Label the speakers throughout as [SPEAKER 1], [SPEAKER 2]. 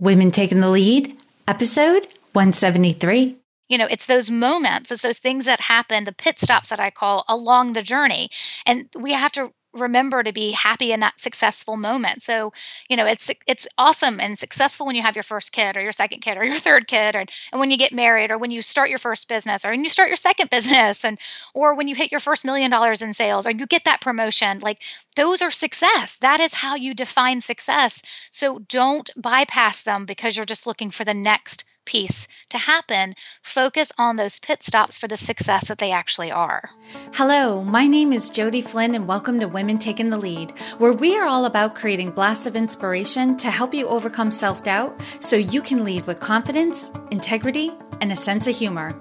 [SPEAKER 1] Women Taking the Lead, episode 173.
[SPEAKER 2] You know, it's those moments, it's those things that happen, the pit stops that I call along the journey. And we have to remember to be happy in that successful moment. So, you know, it's it's awesome and successful when you have your first kid or your second kid or your third kid or and when you get married or when you start your first business or when you start your second business and or when you hit your first million dollars in sales or you get that promotion. Like those are success. That is how you define success. So don't bypass them because you're just looking for the next piece to happen, focus on those pit stops for the success that they actually are.
[SPEAKER 1] Hello, my name is Jody Flynn, and welcome to Women Taking the Lead, where we are all about creating blasts of inspiration to help you overcome self doubt so you can lead with confidence, integrity, and a sense of humor.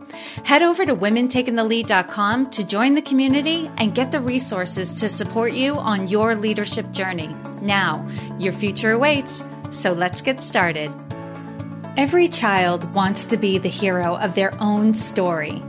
[SPEAKER 1] Head over to womentakingthelead.com to join the community and get the resources to support you on your leadership journey. Now, your future awaits, so let's get started. Every child wants to be the hero of their own story.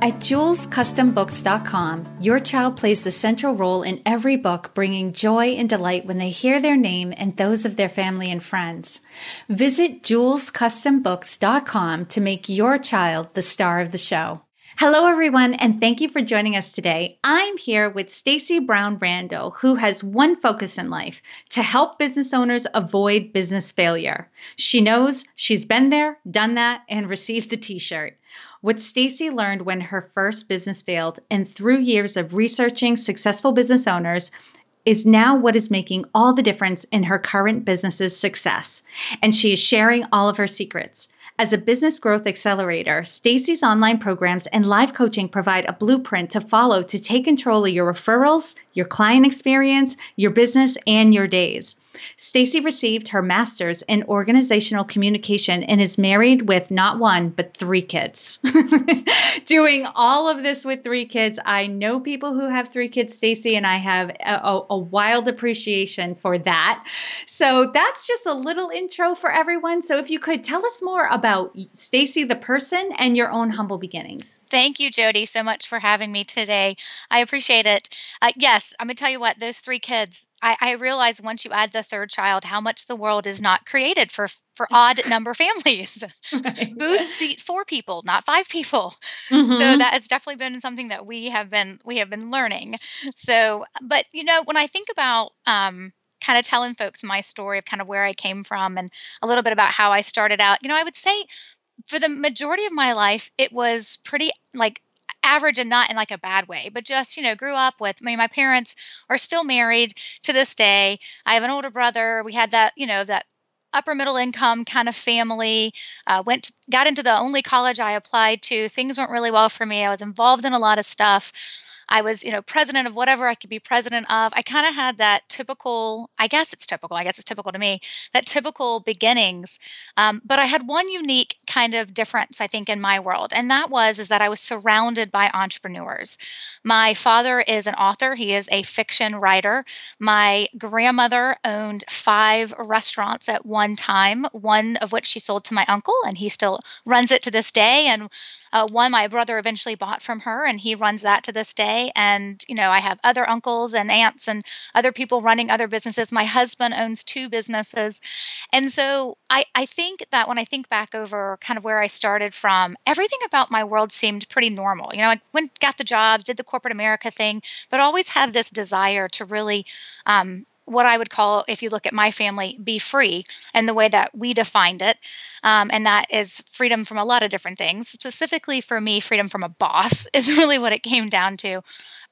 [SPEAKER 1] At julescustombooks.com, your child plays the central role in every book, bringing joy and delight when they hear their name and those of their family and friends. Visit julescustombooks.com to make your child the star of the show. Hello, everyone, and thank you for joining us today. I'm here with Stacey Brown Randall, who has one focus in life to help business owners avoid business failure. She knows she's been there, done that, and received the t shirt. What Stacey learned when her first business failed and through years of researching successful business owners is now what is making all the difference in her current business's success. And she is sharing all of her secrets. As a business growth accelerator, Stacey's online programs and live coaching provide a blueprint to follow to take control of your referrals, your client experience, your business, and your days. Stacey received her master's in organizational communication and is married with not one, but three kids. Doing all of this with three kids. I know people who have three kids, Stacey, and I have a, a, wild appreciation for that. So that's just a little intro for everyone. So if you could tell us more about Stacey the person and your own humble beginnings.
[SPEAKER 2] Thank you, Jody, so much for having me today. I appreciate it. Uh, yes, I'm going to tell you what, those three kids, I, I realize once you add the third child how much the world is not created for for odd number families. Right. Booths seat four people, not five people. Mm-hmm. So that has definitely been something that we have been we have been learning. So, but you know, when I think about um, kind of telling folks my story of kind of where I came from and a little bit about how I started out, you know, I would say for the majority of my life, it was pretty like average and not in like a bad way, but just, you know, grew up with, I mean, my parents are still married to this day. I have an older brother. We had that, you know, that upper middle income kind of family. Uh, went got into the only college I applied to. Things went really well for me. I was involved in a lot of stuff. I was, you know, president of whatever I could be president of. I kind of had that typical, I guess it's typical, I guess it's typical to me, that typical beginnings. Um, but I had one unique kind of difference, I think, in my world. And that was is that I was surrounded by entrepreneurs. My father is an author, he is a fiction writer. My grandmother owned five restaurants at one time, one of which she sold to my uncle, and he still runs it to this day. And uh, one my brother eventually bought from her, and he runs that to this day. And, you know, I have other uncles and aunts and other people running other businesses. My husband owns two businesses. And so I, I think that when I think back over kind of where I started from, everything about my world seemed pretty normal. You know, I went, got the job, did the corporate America thing, but always had this desire to really um, what I would call, if you look at my family, be free and the way that we defined it. Um, and that is freedom from a lot of different things. Specifically for me, freedom from a boss is really what it came down to.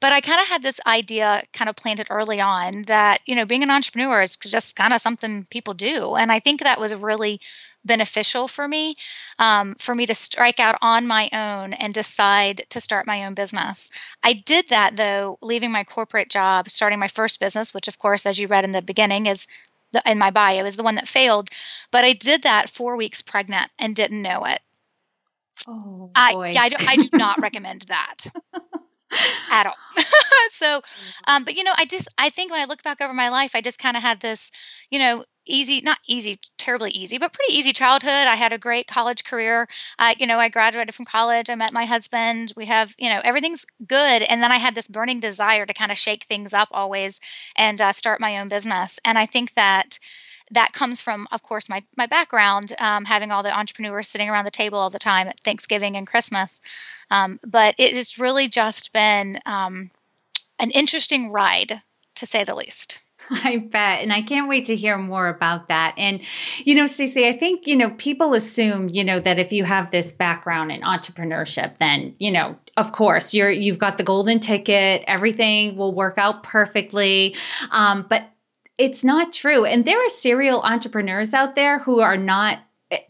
[SPEAKER 2] But I kind of had this idea kind of planted early on that, you know, being an entrepreneur is just kind of something people do. And I think that was really beneficial for me um, for me to strike out on my own and decide to start my own business. I did that though leaving my corporate job starting my first business which of course as you read in the beginning is the, in my bio is the one that failed. But i did that four weeks pregnant and didn't know it.
[SPEAKER 1] Oh boy.
[SPEAKER 2] I, yeah, I, do, I do not recommend that at all. so, mm-hmm. um, but you know, I just I think when I look back over my life, I just kind of had this, you know, easy, not easy, terribly easy, but pretty easy childhood. I had a great college career. I, you know, I graduated from college. I met my husband. We have, you know, everything's good. And then I had this burning desire to kind of shake things up always and uh, start my own business. And I think that that comes from, of course, my my background, um, having all the entrepreneurs sitting around the table all the time at Thanksgiving and Christmas. Um, but it has really just been um, an interesting ride, to say the least.
[SPEAKER 1] I bet. And I can't wait to hear more about that. And, you know, Stacey, I think, you know, people assume, you know, that if you have this background in entrepreneurship, then, you know, of course, you're you've got the golden ticket, everything will work out perfectly. Um, but it's not true. And there are serial entrepreneurs out there who are not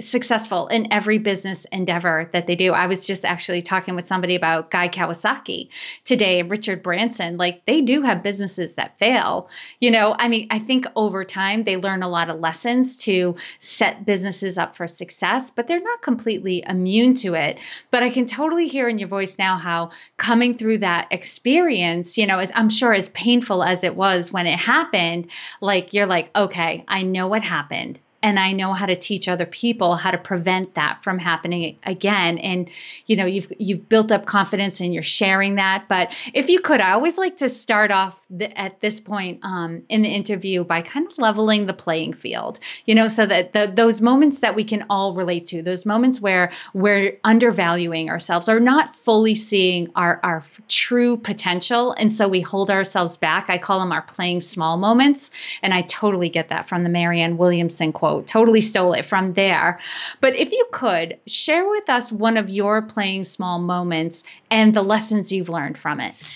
[SPEAKER 1] successful in every business endeavor that they do. I was just actually talking with somebody about Guy Kawasaki today, Richard Branson. Like they do have businesses that fail. You know, I mean, I think over time they learn a lot of lessons to set businesses up for success, but they're not completely immune to it. But I can totally hear in your voice now how coming through that experience, you know, as I'm sure as painful as it was when it happened, like you're like, okay, I know what happened and I know how to teach other people how to prevent that from happening again. And you know, you've you've built up confidence and you're sharing that. But if you could, I always like to start off the, at this point um, in the interview by kind of leveling the playing field. You know, so that the, those moments that we can all relate to, those moments where we're undervaluing ourselves or not fully seeing our our true potential, and so we hold ourselves back. I call them our playing small moments, and I totally get that from the Marianne Williamson quote quote, totally stole it from there. But if you could share with us one of your playing small moments and the lessons you've learned from it.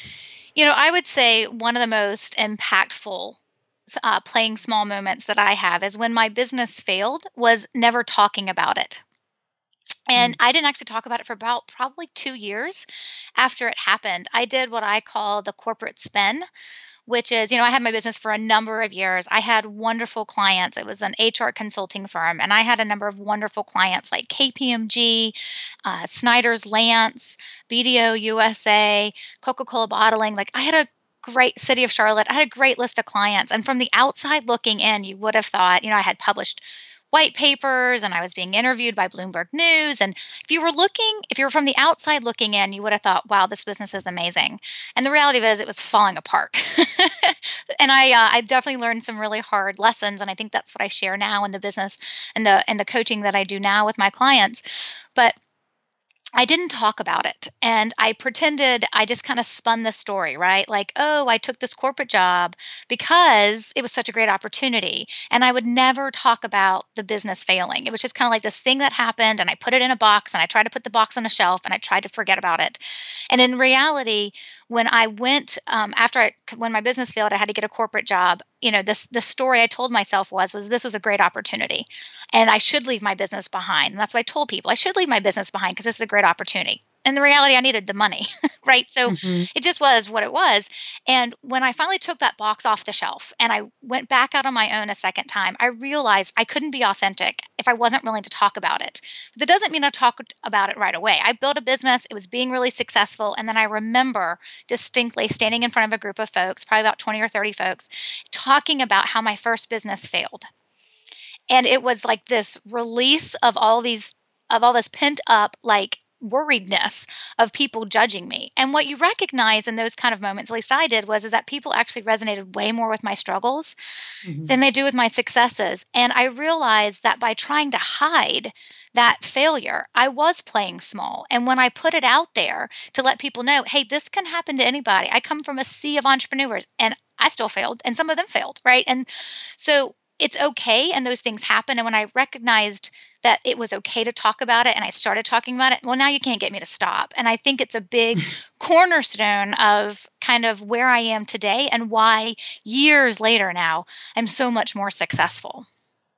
[SPEAKER 2] You know, I would say one of the most impactful uh, playing small moments that I have is when my business failed was never talking about it. And mm. I didn't actually talk about it for about probably two years after it happened. I did what I call the corporate spin, which is, you know, I had my business for a number of years. I had wonderful clients. It was an HR consulting firm, and I had a number of wonderful clients like KPMG, uh, Snyder's Lance, BDO USA, Coca Cola Bottling. Like, I had a great city of Charlotte. I had a great list of clients. And from the outside looking in, you would have thought, you know, I had published white papers and I was being interviewed by Bloomberg News. And if you were looking, if you were from the outside looking in, you would have thought, wow, this business is amazing. And the reality of it is it was falling apart. and I, uh, I definitely learned some really hard lessons. And I think that's what I share now in the business and the, and the coaching that I do now with my clients. But I didn't talk about it. And I pretended I just kind of spun the story, right? Like, oh, I took this corporate job because it was such a great opportunity. And I would never talk about the business failing. It was just kind of like this thing that happened. And I put it in a box and I tried to put the box on a shelf and I tried to forget about it. And in reality, when I went um, after I, when my business failed, I had to get a corporate job. You know, this the story I told myself was was this was a great opportunity, and I should leave my business behind. And that's what I told people. I should leave my business behind because this is a great opportunity and the reality i needed the money right? So mm-hmm. it just was what it was. And when i finally took that box off the shelf and i went back out on my own a second time i realized i couldn't be authentic if i wasn't willing to talk about it. But that doesn't mean i talked about it right away. I built a business. It was being really successful. And then i remember distinctly standing in front of a group of folks probably about 20 or 30 folks talking about how my first business failed. And it was like this release of all these of all this pent up like worriedness of people judging me. And what you recognize in those kind of moments, at least I did, was is that people actually resonated way more with my struggles mm-hmm. than they do with my successes. And I realized that by trying to hide that failure, I was playing small. And when I put it out there to let people know, hey, this can happen to anybody. I come from a sea of entrepreneurs and I still failed and some of them failed, right? And so it's okay and those things happen and when i recognized that it was okay to talk about it and i started talking about it well now you can't get me to stop and i think it's a big cornerstone of kind of where i am today and why years later now i'm so much more successful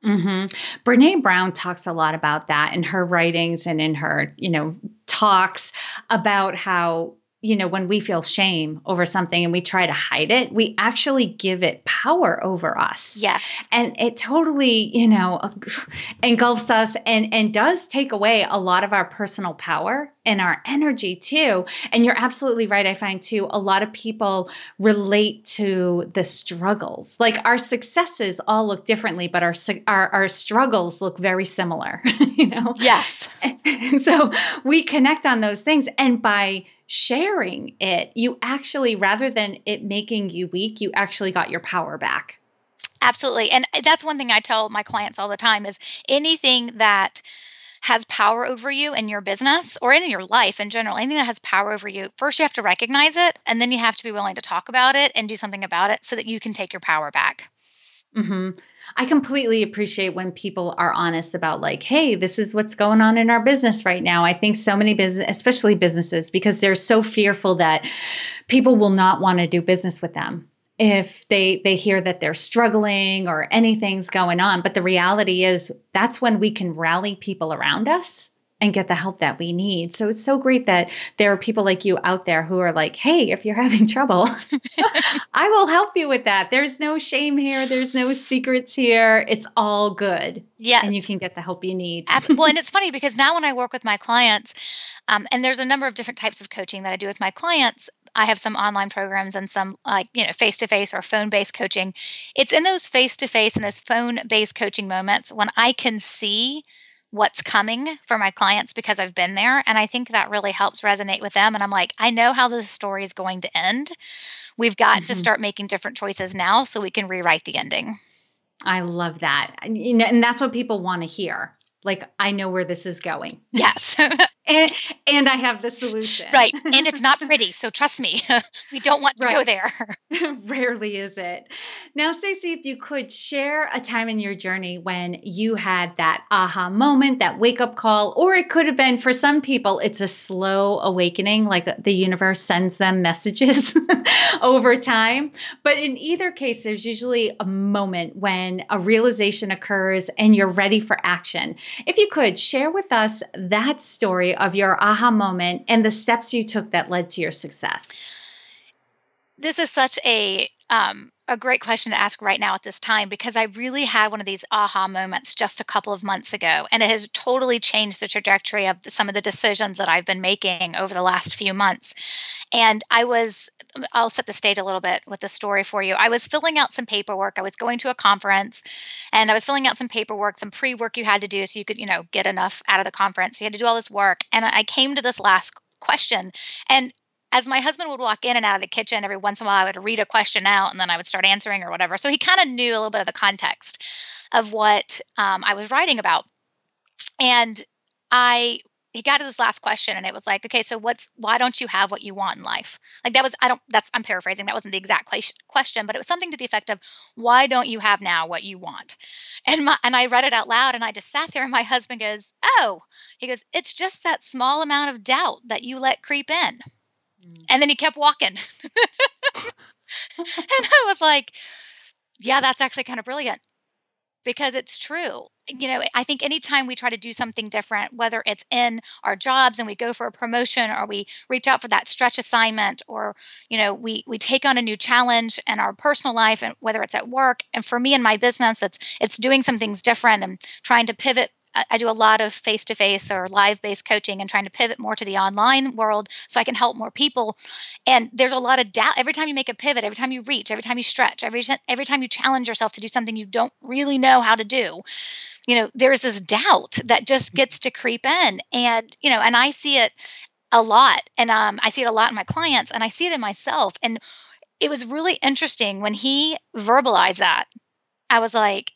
[SPEAKER 1] Mm-hmm. Brene Brown talks a lot about that in her writings and in her, you know, talks about how you know, when we feel shame over something and we try to hide it, we actually give it power over us.
[SPEAKER 2] Yes.
[SPEAKER 1] And it totally, you know, engulfs us and and does take away a lot of our personal power and our energy too. And you're absolutely right. I find too a lot of people relate to the struggles. Like our successes all look differently, but our our, our struggles look very similar, you know.
[SPEAKER 2] Yes.
[SPEAKER 1] And so we connect on those things and by sharing it, you actually, rather than it making you weak, you actually got your power back.
[SPEAKER 2] Absolutely. And that's one thing I tell my clients all the time is anything that has power over you in your business or in your life in general, anything that has power over you, first you have to recognize it and then you have to be willing to talk about it and do something about it so that you can take your power back.
[SPEAKER 1] Mm-hmm. I completely appreciate when people are honest about like, hey, this is what's going on in our business right now. I think so many business, especially businesses, because they're so fearful that people will not want to do business with them if they they hear that they're struggling or anything's going on but the reality is that's when we can rally people around us and get the help that we need. So it's so great that there are people like you out there who are like, hey, if you're having trouble, I will help you with that. There's no shame here, there's no secrets here. It's all good.
[SPEAKER 2] Yes.
[SPEAKER 1] And you can get the help you need.
[SPEAKER 2] well, and it's funny because now when I work with my clients, um, and there's a number of different types of coaching that I do with my clients. I have some online programs and some like, you know, face to face or phone based coaching. It's in those face to face and those phone based coaching moments when I can see what's coming for my clients because I've been there. And I think that really helps resonate with them. And I'm like, I know how this story is going to end. We've got mm-hmm. to start making different choices now so we can rewrite the ending.
[SPEAKER 1] I love that. And that's what people want to hear. Like, I know where this is going.
[SPEAKER 2] Yes.
[SPEAKER 1] and, and I have the solution.
[SPEAKER 2] Right. And it's not pretty. So trust me, we don't want to right. go there.
[SPEAKER 1] Rarely is it. Now, Stacey, if you could share a time in your journey when you had that aha moment, that wake up call, or it could have been for some people, it's a slow awakening, like the universe sends them messages over time. But in either case, there's usually a moment when a realization occurs and you're ready for action. If you could share with us that story of your aha moment and the steps you took that led to your success?
[SPEAKER 2] This is such a um, a great question to ask right now at this time because I really had one of these aha moments just a couple of months ago, and it has totally changed the trajectory of some of the decisions that I've been making over the last few months. And I was, I'll set the stage a little bit with the story for you. I was filling out some paperwork. I was going to a conference, and I was filling out some paperwork, some pre-work you had to do so you could, you know, get enough out of the conference. So you had to do all this work, and I came to this last question and as my husband would walk in and out of the kitchen every once in a while, I would read a question out and then I would start answering or whatever. So he kind of knew a little bit of the context of what um, I was writing about. And I, he got to this last question and it was like, okay, so what's, why don't you have what you want in life? Like that was, I don't, that's, I'm paraphrasing. That wasn't the exact question, but it was something to the effect of, why don't you have now what you want? And my, and I read it out loud and I just sat there and my husband goes, oh, he goes, it's just that small amount of doubt that you let creep in. Mm. And then he kept walking. and I was like, yeah, that's actually kind of brilliant because it's true. You know, I think anytime we try to do something different, whether it's in our jobs and we go for a promotion or we reach out for that stretch assignment or, you know, we we take on a new challenge in our personal life and whether it's at work and for me in my business it's it's doing some things different and trying to pivot I do a lot of face to face or live based coaching and trying to pivot more to the online world so I can help more people. And there's a lot of doubt. Every time you make a pivot, every time you reach, every time you stretch, every, every time you challenge yourself to do something you don't really know how to do, you know, there's this doubt that just gets to creep in. And, you know, and I see it a lot. And um, I see it a lot in my clients and I see it in myself. And it was really interesting when he verbalized that. I was like,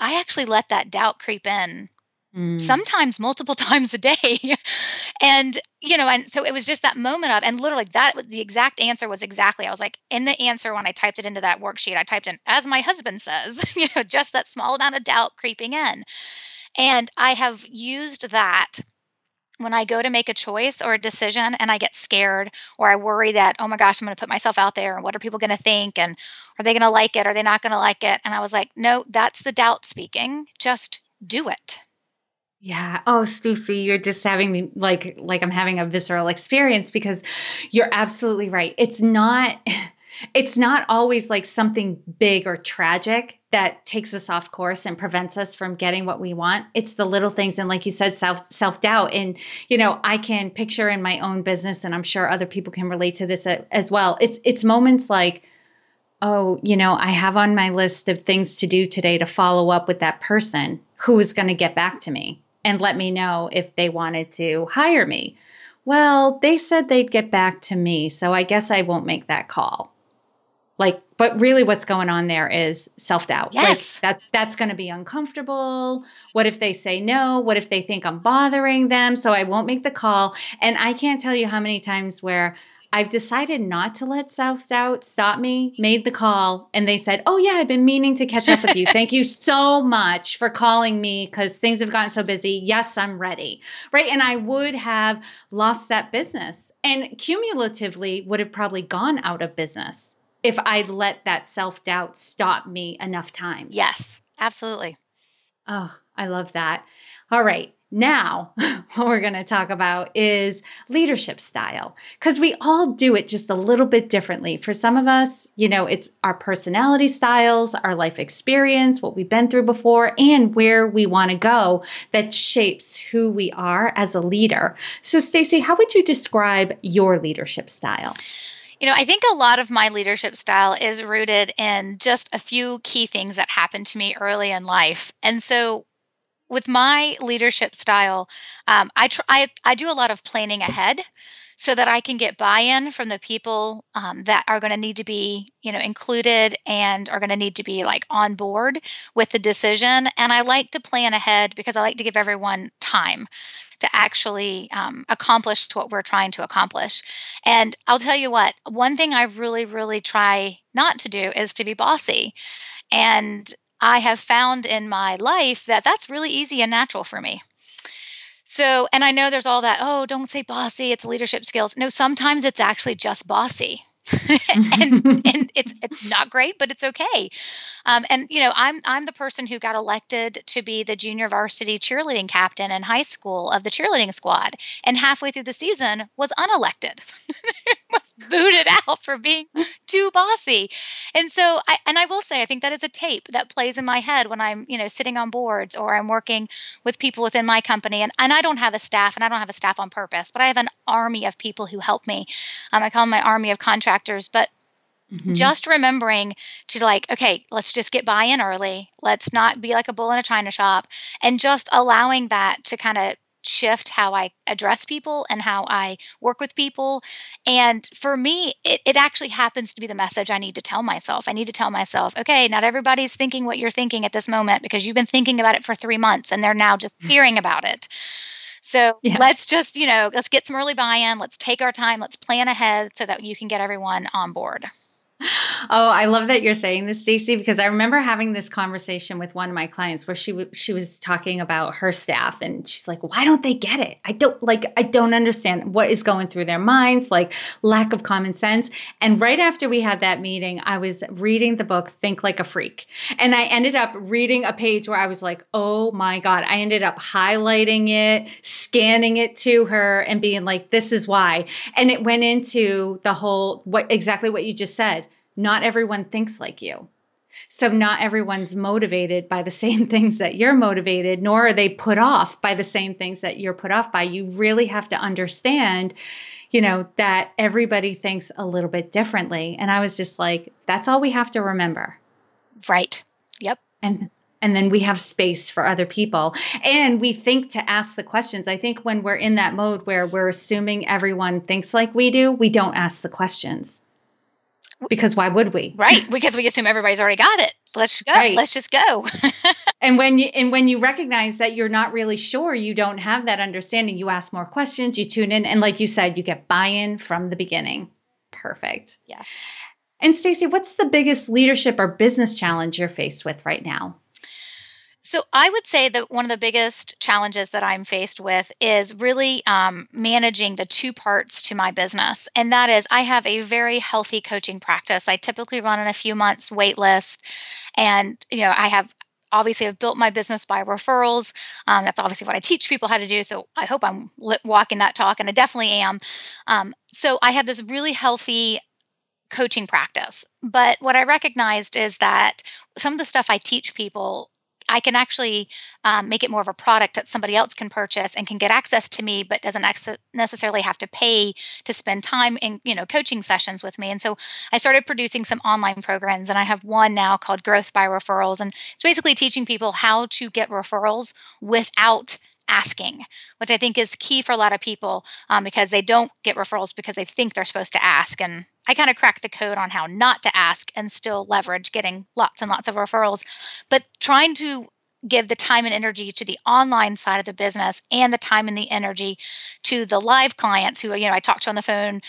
[SPEAKER 2] I actually let that doubt creep in Mm. sometimes multiple times a day. and, you know, and so it was just that moment of, and literally that was the exact answer was exactly, I was like, in the answer when I typed it into that worksheet, I typed in, as my husband says, you know, just that small amount of doubt creeping in. And I have used that when I go to make a choice or a decision and I get scared or I worry that, oh my gosh, I'm going to put myself out there and what are people going to think? And are they going to like it? Are they not going to like it? And I was like, no, that's the doubt speaking. Just do it.
[SPEAKER 1] Yeah. Oh, Stacey, you're just having me like like I'm having a visceral experience because you're absolutely right. It's not it's not always like something big or tragic that takes us off course and prevents us from getting what we want. It's the little things and like you said self self-doubt and you know, I can picture in my own business and I'm sure other people can relate to this as well. It's it's moments like oh, you know, I have on my list of things to do today to follow up with that person who is going to get back to me and let me know if they wanted to hire me. Well, they said they'd get back to me, so I guess I won't make that call. Like, but really what's going on there is self-doubt.
[SPEAKER 2] Yes.
[SPEAKER 1] Like that that's gonna be uncomfortable. What if they say no? What if they think I'm bothering them? So I won't make the call. And I can't tell you how many times where I've decided not to let self doubt stop me, made the call, and they said, Oh, yeah, I've been meaning to catch up with you. Thank you so much for calling me because things have gotten so busy. Yes, I'm ready. Right. And I would have lost that business and cumulatively would have probably gone out of business if I'd let that self doubt stop me enough times.
[SPEAKER 2] Yes, absolutely.
[SPEAKER 1] Oh, I love that. All right. Now, what we're going to talk about is leadership style because we all do it just a little bit differently. For some of us, you know, it's our personality styles, our life experience, what we've been through before, and where we want to go that shapes who we are as a leader. So, Stacey, how would you describe your leadership style?
[SPEAKER 2] You know, I think a lot of my leadership style is rooted in just a few key things that happened to me early in life. And so with my leadership style, um, I, try, I I do a lot of planning ahead so that I can get buy-in from the people um, that are going to need to be, you know, included and are going to need to be like on board with the decision. And I like to plan ahead because I like to give everyone time to actually um, accomplish what we're trying to accomplish. And I'll tell you what, one thing I really, really try not to do is to be bossy. And I have found in my life that that's really easy and natural for me. So, and I know there's all that, oh, don't say bossy, it's leadership skills. No, sometimes it's actually just bossy. and, and it's it's not great, but it's okay. Um, and you know, I'm I'm the person who got elected to be the junior varsity cheerleading captain in high school of the cheerleading squad, and halfway through the season was unelected, was booted out for being too bossy. And so, I and I will say, I think that is a tape that plays in my head when I'm you know sitting on boards or I'm working with people within my company, and and I don't have a staff, and I don't have a staff on purpose, but I have an army of people who help me. Um, I call them my army of contractors but Mm-hmm. just remembering to like okay let's just get buy-in early. Let's not be like a bull in a china shop. And just allowing that to kind of shift how i address people and how i work with people. And for me it, it actually happens to be the message i need to tell myself. I need to tell myself okay not everybody's thinking what you're thinking at this moment because you've been thinking about it for three months and they're now just hearing about it so yeah. let's just, you know, let's get some early buy in. Let's take our time. Let's plan ahead so that you can get everyone on board.
[SPEAKER 1] Oh, I love that you're saying this, Stacey, because I remember having this conversation with one of my clients where she w- she was talking about her staff, and she's like, "Why don't they get it? I don't like. I don't understand what is going through their minds, like lack of common sense." And right after we had that meeting, I was reading the book Think Like a Freak, and I ended up reading a page where I was like, "Oh my god!" I ended up highlighting it, scanning it to her, and being like, "This is why." And it went into the whole what exactly what you just said not everyone thinks like you. So, not everyone's motivated by the same things that you're motivated, nor are they put off by the same things that you're put off by. You really have to understand, you know, that everybody thinks a little bit differently. And I was just like, that's all we have to remember.
[SPEAKER 2] Right. Yep.
[SPEAKER 1] And and then we have space for other people and we think to ask the questions i think when we're in that mode where we're assuming everyone thinks like we do we don't ask the questions because why would we?
[SPEAKER 2] Right, because we assume everybody's already got it. Let's go. Right. Let's just go.
[SPEAKER 1] and when you and when you recognize that you're not really sure, you don't have that understanding, you ask more questions, you tune in and like you said, you get buy-in from the beginning. Perfect.
[SPEAKER 2] Yes.
[SPEAKER 1] And Stacey, what's the biggest leadership or business challenge you're faced with right now?
[SPEAKER 2] So I would say that one of the biggest challenges that I'm faced with is really um, managing the two parts to my business, and that is I have a very healthy coaching practice. I typically run in a few months wait list, and you know I have obviously I've built my business by referrals. Um, that's obviously what I teach people how to do. So I hope I'm walking that talk, and I definitely am. Um, so I have this really healthy coaching practice. But what I recognized is that some of the stuff I teach people I can actually um, make it more of a product that somebody else can purchase and can get access to me, but doesn't necessarily have to pay to spend time in you know coaching sessions with me. And so I started producing some online programs, and I have one now called Growth by Referrals, and it's basically teaching people how to get referrals without asking, which I think is key for a lot of people um, because they don't get referrals because they think they're supposed to ask. And I kind of cracked the code on how not to ask and still leverage getting lots and lots of referrals. But trying to give the time and energy to the online side of the business and the time and the energy to the live clients who you know I talk to on the phone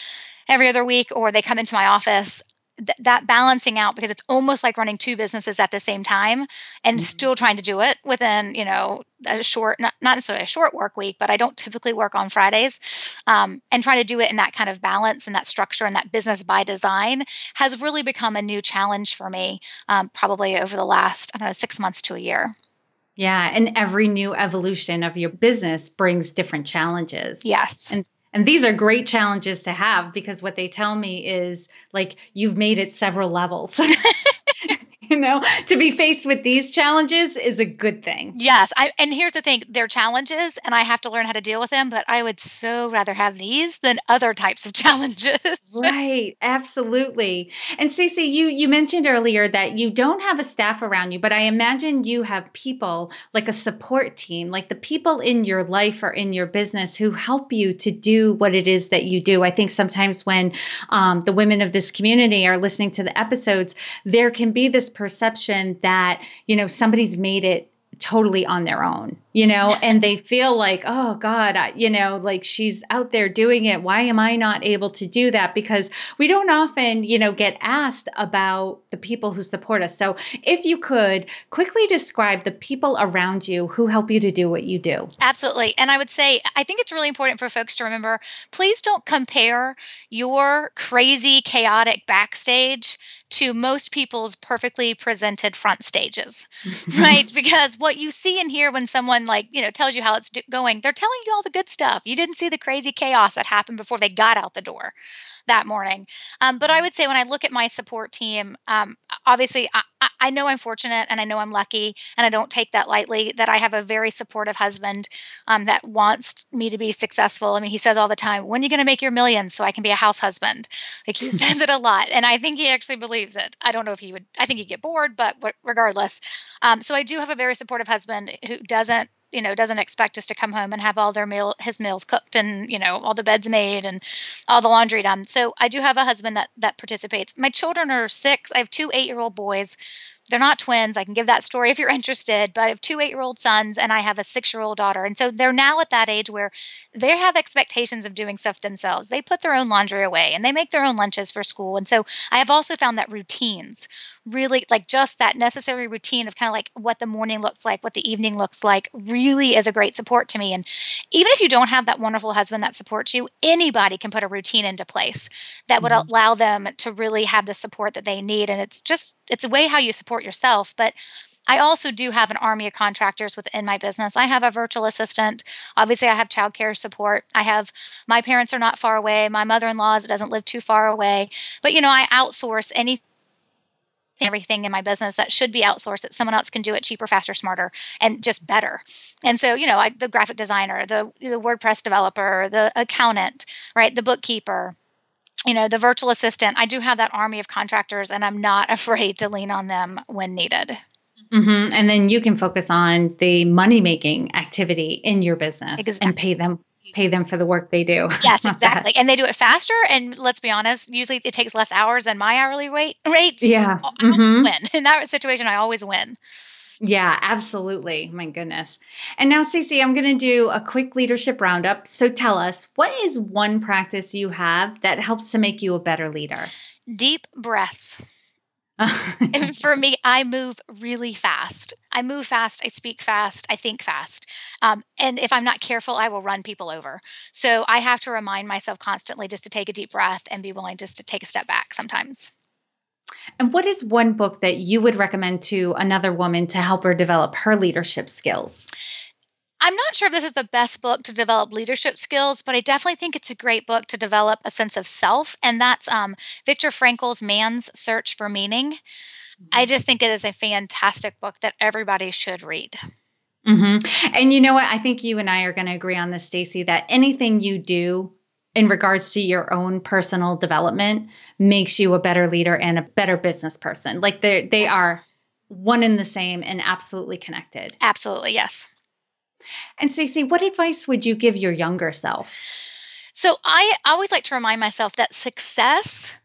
[SPEAKER 2] every other week or they come into my office th- that balancing out because it's almost like running two businesses at the same time and mm-hmm. still trying to do it within you know a short not, not necessarily a short work week but i don't typically work on fridays um, and trying to do it in that kind of balance and that structure and that business by design has really become a new challenge for me um, probably over the last i don't know six months to a year
[SPEAKER 1] yeah, and every new evolution of your business brings different challenges.
[SPEAKER 2] Yes.
[SPEAKER 1] And and these are great challenges to have because what they tell me is like you've made it several levels. you know, to be faced with these challenges is a good thing.
[SPEAKER 2] Yes. I, and here's the thing they're challenges, and I have to learn how to deal with them, but I would so rather have these than other types of challenges.
[SPEAKER 1] right. Absolutely. And Stacey, you, you mentioned earlier that you don't have a staff around you, but I imagine you have people like a support team, like the people in your life or in your business who help you to do what it is that you do. I think sometimes when um, the women of this community are listening to the episodes, there can be this perception that, you know, somebody's made it totally on their own you know, and they feel like, oh God, I, you know, like she's out there doing it. Why am I not able to do that? Because we don't often, you know, get asked about the people who support us. So if you could quickly describe the people around you who help you to do what you do.
[SPEAKER 2] Absolutely. And I would say, I think it's really important for folks to remember please don't compare your crazy, chaotic backstage to most people's perfectly presented front stages, right? because what you see and hear when someone someone like you know tells you how it's going they're telling you all the good stuff. You didn't see the crazy chaos that happened before they got out the door that morning. Um, but i would say when i look at my support team um, obviously I, I know i'm fortunate and i know i'm lucky and i don't take that lightly that i have a very supportive husband um, that wants me to be successful. I mean he says all the time when are you going to make your millions so i can be a house husband? Like he says it a lot and i think he actually believes it. I don't know if he would i think he'd get bored but regardless. Um, so i do have a very supportive husband who doesn't you know doesn't expect us to come home and have all their meal his meals cooked and you know all the beds made and all the laundry done so i do have a husband that that participates my children are six i have two eight year old boys they're not twins. I can give that story if you're interested, but I have two eight year old sons and I have a six year old daughter. And so they're now at that age where they have expectations of doing stuff themselves. They put their own laundry away and they make their own lunches for school. And so I have also found that routines really like just that necessary routine of kind of like what the morning looks like, what the evening looks like, really is a great support to me. And even if you don't have that wonderful husband that supports you, anybody can put a routine into place that would mm-hmm. allow them to really have the support that they need. And it's just, it's a way how you support yourself. But I also do have an army of contractors within my business. I have a virtual assistant. Obviously, I have childcare support. I have my parents are not far away. My mother in law doesn't live too far away. But, you know, I outsource any everything in my business that should be outsourced that someone else can do it cheaper faster smarter and just better and so you know I, the graphic designer the, the wordpress developer the accountant right the bookkeeper you know the virtual assistant i do have that army of contractors and i'm not afraid to lean on them when needed
[SPEAKER 1] mm-hmm. and then you can focus on the money making activity in your business exactly. and pay them pay them for the work they do.
[SPEAKER 2] Yes, exactly. and they do it faster. And let's be honest, usually it takes less hours than my hourly rate rates.
[SPEAKER 1] Yeah.
[SPEAKER 2] I mm-hmm. win. In that situation, I always win.
[SPEAKER 1] Yeah, absolutely. My goodness. And now, Stacey, I'm going to do a quick leadership roundup. So tell us, what is one practice you have that helps to make you a better leader?
[SPEAKER 2] Deep breaths. and for me, I move really fast. I move fast, I speak fast, I think fast. Um, and if I'm not careful, I will run people over. So I have to remind myself constantly just to take a deep breath and be willing just to take a step back sometimes.
[SPEAKER 1] And what is one book that you would recommend to another woman to help her develop her leadership skills?
[SPEAKER 2] I'm not sure if this is the best book to develop leadership skills, but I definitely think it's a great book to develop a sense of self. And that's um, Viktor Frankl's Man's Search for Meaning. I mm-hmm. just think it is a fantastic book that everybody should read.
[SPEAKER 1] Mm-hmm. And you know what? I think you and I are going to agree on this, Stacey, that anything you do in regards to your own personal development makes you a better leader and a better business person. Like they they yes. are one and the same and absolutely connected.
[SPEAKER 2] Absolutely, yes.
[SPEAKER 1] And Stacey, what advice would you give your younger self?
[SPEAKER 2] So I always like to remind myself that success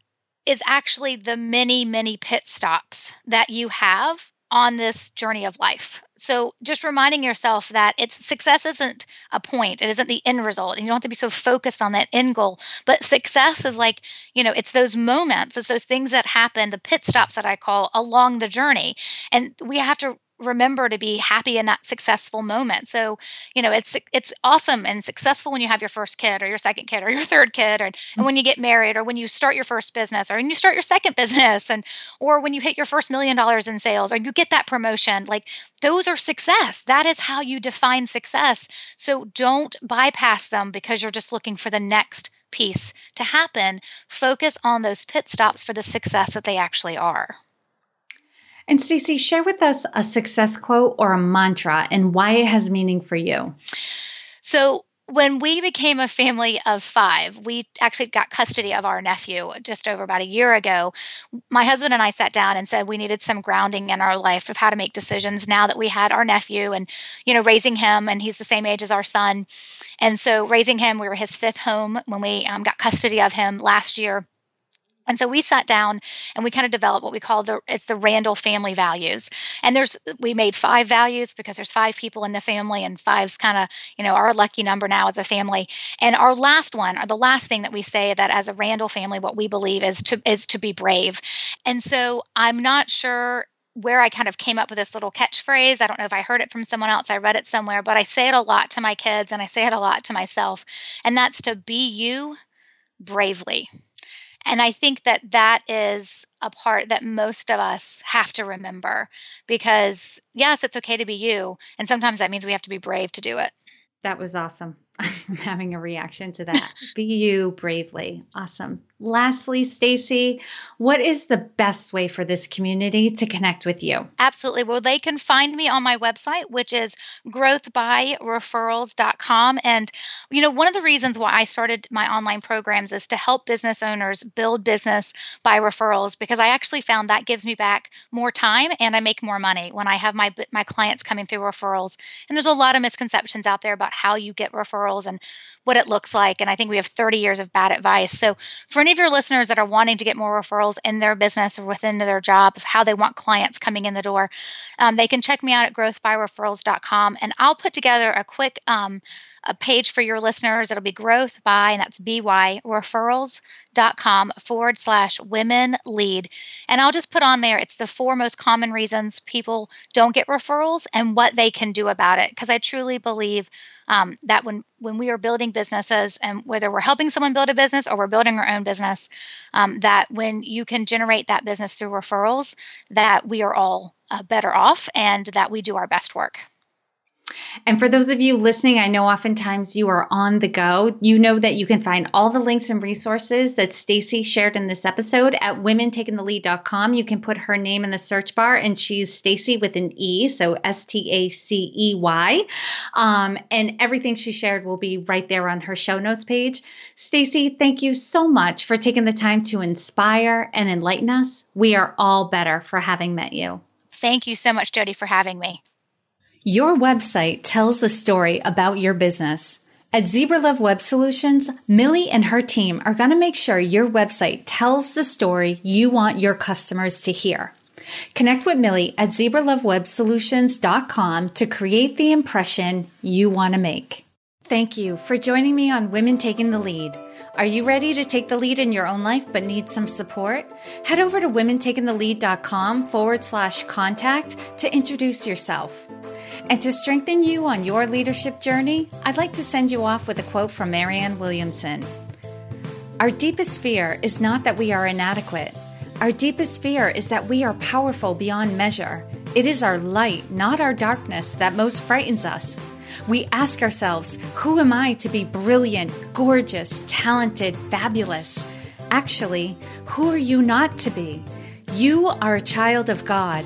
[SPEAKER 2] is actually the many, many pit stops that you have on this journey of life. So just reminding yourself that it's success isn't a point, it isn't the end result. And you don't have to be so focused on that end goal. But success is like, you know, it's those moments, it's those things that happen, the pit stops that I call along the journey. And we have to remember to be happy in that successful moment. So, you know, it's it's awesome and successful when you have your first kid or your second kid or your third kid or and when you get married or when you start your first business or when you start your second business and or when you hit your first million dollars in sales or you get that promotion. Like those are success. That is how you define success. So don't bypass them because you're just looking for the next piece to happen. Focus on those pit stops for the success that they actually are.
[SPEAKER 1] And Stacey, share with us a success quote or a mantra and why it has meaning for you.
[SPEAKER 2] So, when we became a family of five, we actually got custody of our nephew just over about a year ago. My husband and I sat down and said we needed some grounding in our life of how to make decisions now that we had our nephew and, you know, raising him, and he's the same age as our son. And so, raising him, we were his fifth home when we um, got custody of him last year. And so we sat down and we kind of developed what we call the it's the Randall family values. And there's we made five values because there's five people in the family and five's kind of, you know, our lucky number now as a family. And our last one, or the last thing that we say that as a Randall family what we believe is to is to be brave. And so I'm not sure where I kind of came up with this little catchphrase. I don't know if I heard it from someone else, I read it somewhere, but I say it a lot to my kids and I say it a lot to myself. And that's to be you bravely. And I think that that is a part that most of us have to remember because, yes, it's okay to be you. And sometimes that means we have to be brave to do it.
[SPEAKER 1] That was awesome. I'm having a reaction to that. be you bravely. Awesome. Lastly, Stacey, what is the best way for this community to connect with you?
[SPEAKER 2] Absolutely. Well, they can find me on my website, which is growthbyreferrals.com. And, you know, one of the reasons why I started my online programs is to help business owners build business by referrals because I actually found that gives me back more time and I make more money when I have my my clients coming through referrals. And there's a lot of misconceptions out there about how you get referrals and what it looks like. And I think we have 30 years of bad advice. So for any of your listeners that are wanting to get more referrals in their business or within their job of how they want clients coming in the door, um, they can check me out at growthbyreferrals.com. And I'll put together a quick um, a page for your listeners. It'll be growth by, and that's by referrals.com forward slash women lead. And I'll just put on there, it's the four most common reasons people don't get referrals and what they can do about it. Because I truly believe um, that when, when we are building businesses and whether we're helping someone build a business or we're building our own business, um, that when you can generate that business through referrals, that we are all uh, better off and that we do our best work.
[SPEAKER 1] And for those of you listening, I know oftentimes you are on the go. You know that you can find all the links and resources that Stacey shared in this episode at womentakingthelead.com. You can put her name in the search bar and she's Stacey with an E, so S T A C E Y. Um, and everything she shared will be right there on her show notes page. Stacey, thank you so much for taking the time to inspire and enlighten us. We are all better for having met you.
[SPEAKER 2] Thank you so much, Jody, for having me.
[SPEAKER 1] Your website tells a story about your business. At Zebra Love Web Solutions, Millie and her team are going to make sure your website tells the story you want your customers to hear. Connect with Millie at zebralovewebsolutions.com to create the impression you want to make. Thank you for joining me on Women Taking the Lead. Are you ready to take the lead in your own life but need some support? Head over to womentakingthelead.com forward slash contact to introduce yourself. And to strengthen you on your leadership journey, I'd like to send you off with a quote from Marianne Williamson. Our deepest fear is not that we are inadequate. Our deepest fear is that we are powerful beyond measure. It is our light, not our darkness, that most frightens us. We ask ourselves, who am I to be brilliant, gorgeous, talented, fabulous? Actually, who are you not to be? You are a child of God.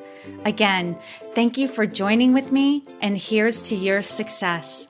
[SPEAKER 1] Again, thank you for joining with me, and here's to your success.